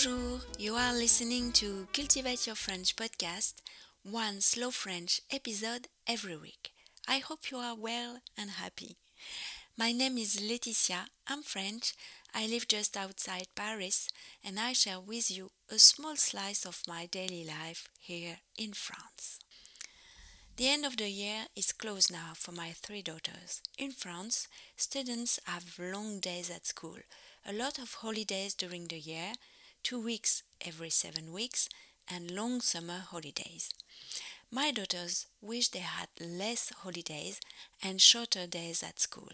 Bonjour, you are listening to Cultivate Your French podcast, one slow French episode every week. I hope you are well and happy. My name is Laetitia, I'm French, I live just outside Paris, and I share with you a small slice of my daily life here in France. The end of the year is close now for my three daughters. In France, students have long days at school, a lot of holidays during the year, two weeks every seven weeks, and long summer holidays. My daughters wish they had less holidays and shorter days at school.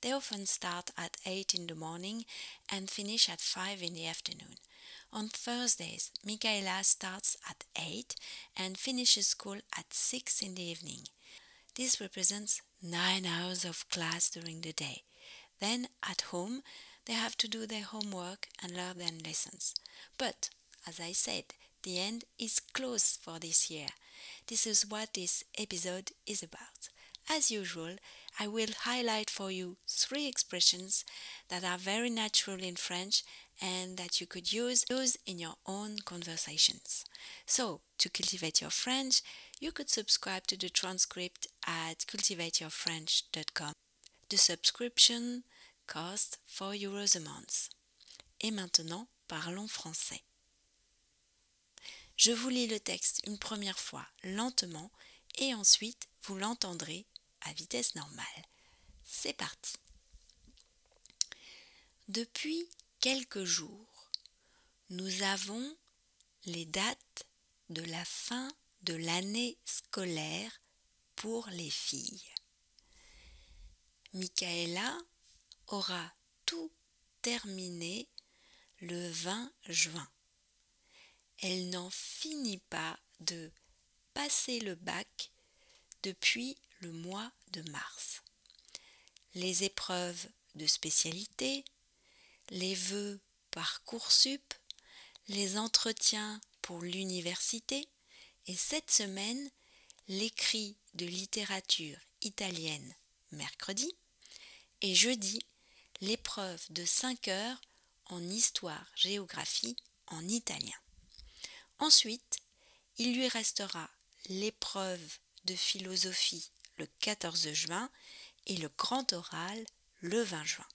They often start at 8 in the morning and finish at 5 in the afternoon. On Thursdays, Michaela starts at 8 and finishes school at 6 in the evening. This represents 9 hours of class during the day. Then, at home, they have to do their homework and learn their lessons. But, as I said, the end is close for this year. This is what this episode is about. As usual, I will highlight for you three expressions that are very natural in French and that you could use, use in your own conversations. So, to cultivate your French, you could subscribe to the transcript at cultivateyourfrench.com. The subscription costs 4 euros a month. Et maintenant, parlons français. Je vous lis le texte une première fois lentement et ensuite vous l'entendrez à vitesse normale. C'est parti. Depuis quelques jours, nous avons les dates de la fin de l'année scolaire pour les filles. Michaela aura tout terminé le 20 juin. Elle n'en finit pas de passer le bac depuis le mois de mars. Les épreuves de spécialité, les vœux Parcoursup, les entretiens pour l'université et cette semaine, l'écrit de littérature italienne mercredi et jeudi, l'épreuve de 5 heures en histoire-géographie en italien. Ensuite, il lui restera l'épreuve de philosophie le 14 juin et le grand oral le 20 juin.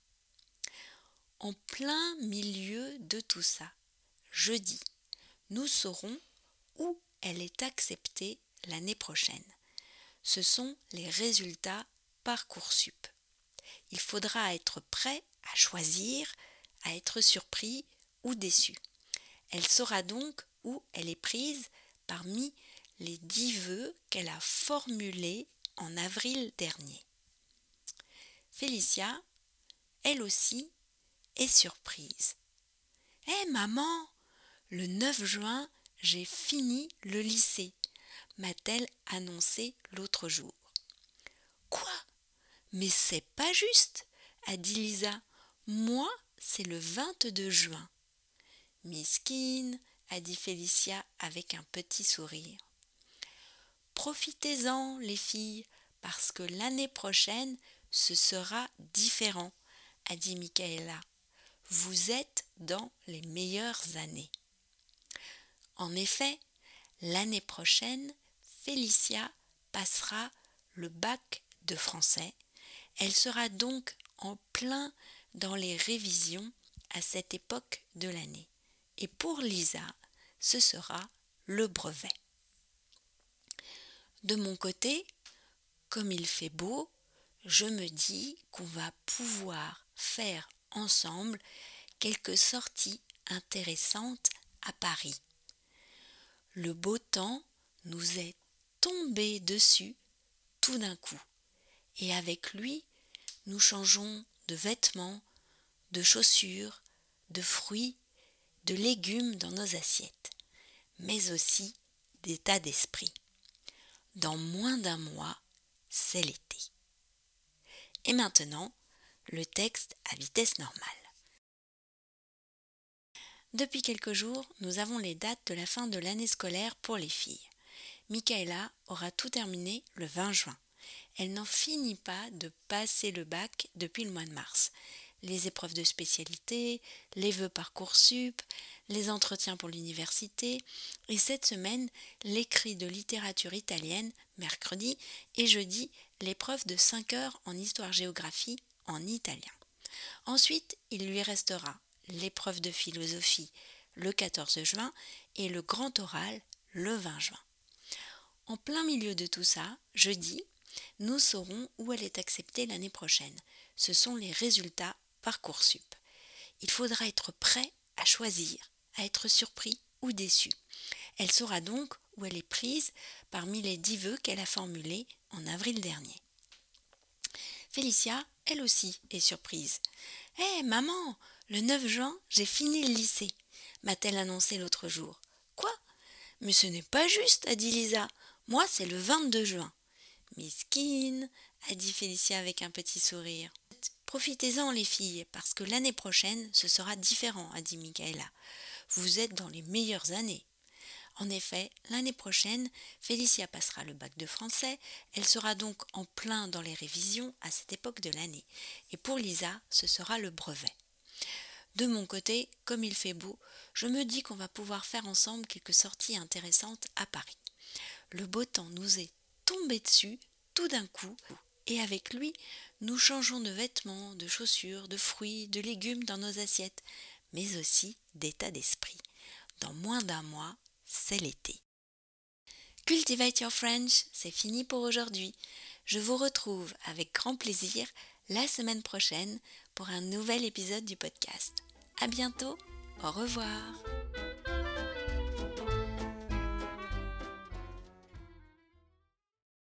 En plein milieu de tout ça, jeudi, nous saurons où elle est acceptée l'année prochaine. Ce sont les résultats Parcoursup. Il faudra être prêt à choisir, à être surpris ou déçu. Elle saura donc où elle est prise parmi les dix vœux qu'elle a formulés en avril dernier. Félicia, elle aussi, est surprise. Hé maman, le 9 juin, j'ai fini le lycée, m'a-t-elle annoncé l'autre jour. Mais c'est pas juste, a dit Lisa. Moi, c'est le 22 juin. Miskine, a dit Félicia avec un petit sourire. Profitez-en, les filles, parce que l'année prochaine, ce sera différent, a dit Michaela. Vous êtes dans les meilleures années. En effet, l'année prochaine, Félicia passera le bac de français. Elle sera donc en plein dans les révisions à cette époque de l'année. Et pour Lisa, ce sera le brevet. De mon côté, comme il fait beau, je me dis qu'on va pouvoir faire ensemble quelques sorties intéressantes à Paris. Le beau temps nous est tombé dessus tout d'un coup, et avec lui, nous changeons de vêtements, de chaussures, de fruits, de légumes dans nos assiettes, mais aussi d'état d'esprit. Dans moins d'un mois, c'est l'été. Et maintenant, le texte à vitesse normale. Depuis quelques jours, nous avons les dates de la fin de l'année scolaire pour les filles. Michaela aura tout terminé le 20 juin. Elle n'en finit pas de passer le bac depuis le mois de mars. les épreuves de spécialité, les vœux Parcoursup, les entretiens pour l'université et cette semaine l'écrit de littérature italienne mercredi et jeudi l'épreuve de 5 heures en histoire-géographie en italien. Ensuite, il lui restera l'épreuve de philosophie le 14 juin et le grand oral le 20 juin. En plein milieu de tout ça, jeudi, nous saurons où elle est acceptée l'année prochaine. Ce sont les résultats Parcoursup. Il faudra être prêt à choisir, à être surpris ou déçu. Elle saura donc où elle est prise parmi les dix vœux qu'elle a formulés en avril dernier. Félicia, elle aussi, est surprise. Hé, maman, le 9 juin, j'ai fini le lycée, m'a-t-elle annoncé l'autre jour. Quoi? Mais ce n'est pas juste, a dit Lisa. Moi, c'est le 22 juin. Miskine, a dit Félicia avec un petit sourire. Profitez-en, les filles, parce que l'année prochaine, ce sera différent, a dit Michaela. Vous êtes dans les meilleures années. En effet, l'année prochaine, Félicia passera le bac de français, elle sera donc en plein dans les révisions à cette époque de l'année, et pour Lisa, ce sera le brevet. De mon côté, comme il fait beau, je me dis qu'on va pouvoir faire ensemble quelques sorties intéressantes à Paris. Le beau temps nous est dessus tout d'un coup, et avec lui, nous changeons de vêtements, de chaussures, de fruits, de légumes dans nos assiettes, mais aussi d'état d'esprit. Dans moins d'un mois, c'est l'été. Cultivate Your French, c'est fini pour aujourd'hui. Je vous retrouve avec grand plaisir la semaine prochaine pour un nouvel épisode du podcast. À bientôt, au revoir.